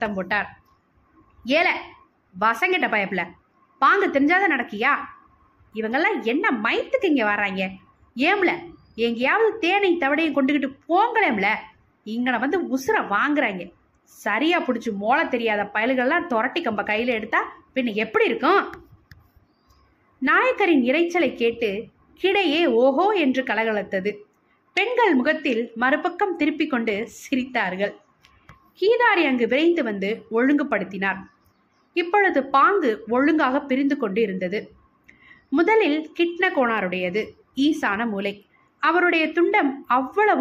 சத்தம் போட்டார். ஏல வசங்கிட்ட பயப்பில் பாங்க தெரிஞ்சாதான் நடக்கியா? இவங்கெல்லாம் என்ன மயத்துக்கு இங்கே வராங்க ஏம்ல எங்கேயாவது தேனை தவடையும் கொண்டுகிட்டு போங்களேம்ல இங்கனை வந்து உசுரை வாங்குறாங்க. சரியா பிடிச்சி மோள தெரியாத பயல்கள்லாம் துரட்டி கம்ப கையில் எடுத்தா பின்ன எப்படி இருக்கும்? நாயக்கரின் இறைச்சலை கேட்டு கிடையே ஓஹோ என்று கலகலத்தது. பெண்கள் முகத்தில் மறுபக்கம் திருப்பிக் கொண்டு சிரித்தார்கள். கீதாரி அங்கு விரைந்து வந்து ஒழுங்குபடுத்தினார். இப்பொழுது பாங்கு ஒழுங்காக பிரிந்து கொண்டு இருந்தது முதலில் கிட்ன கோணாருடையது ஈசான மூலை. அவருடைய துண்டம் அவ்வளவு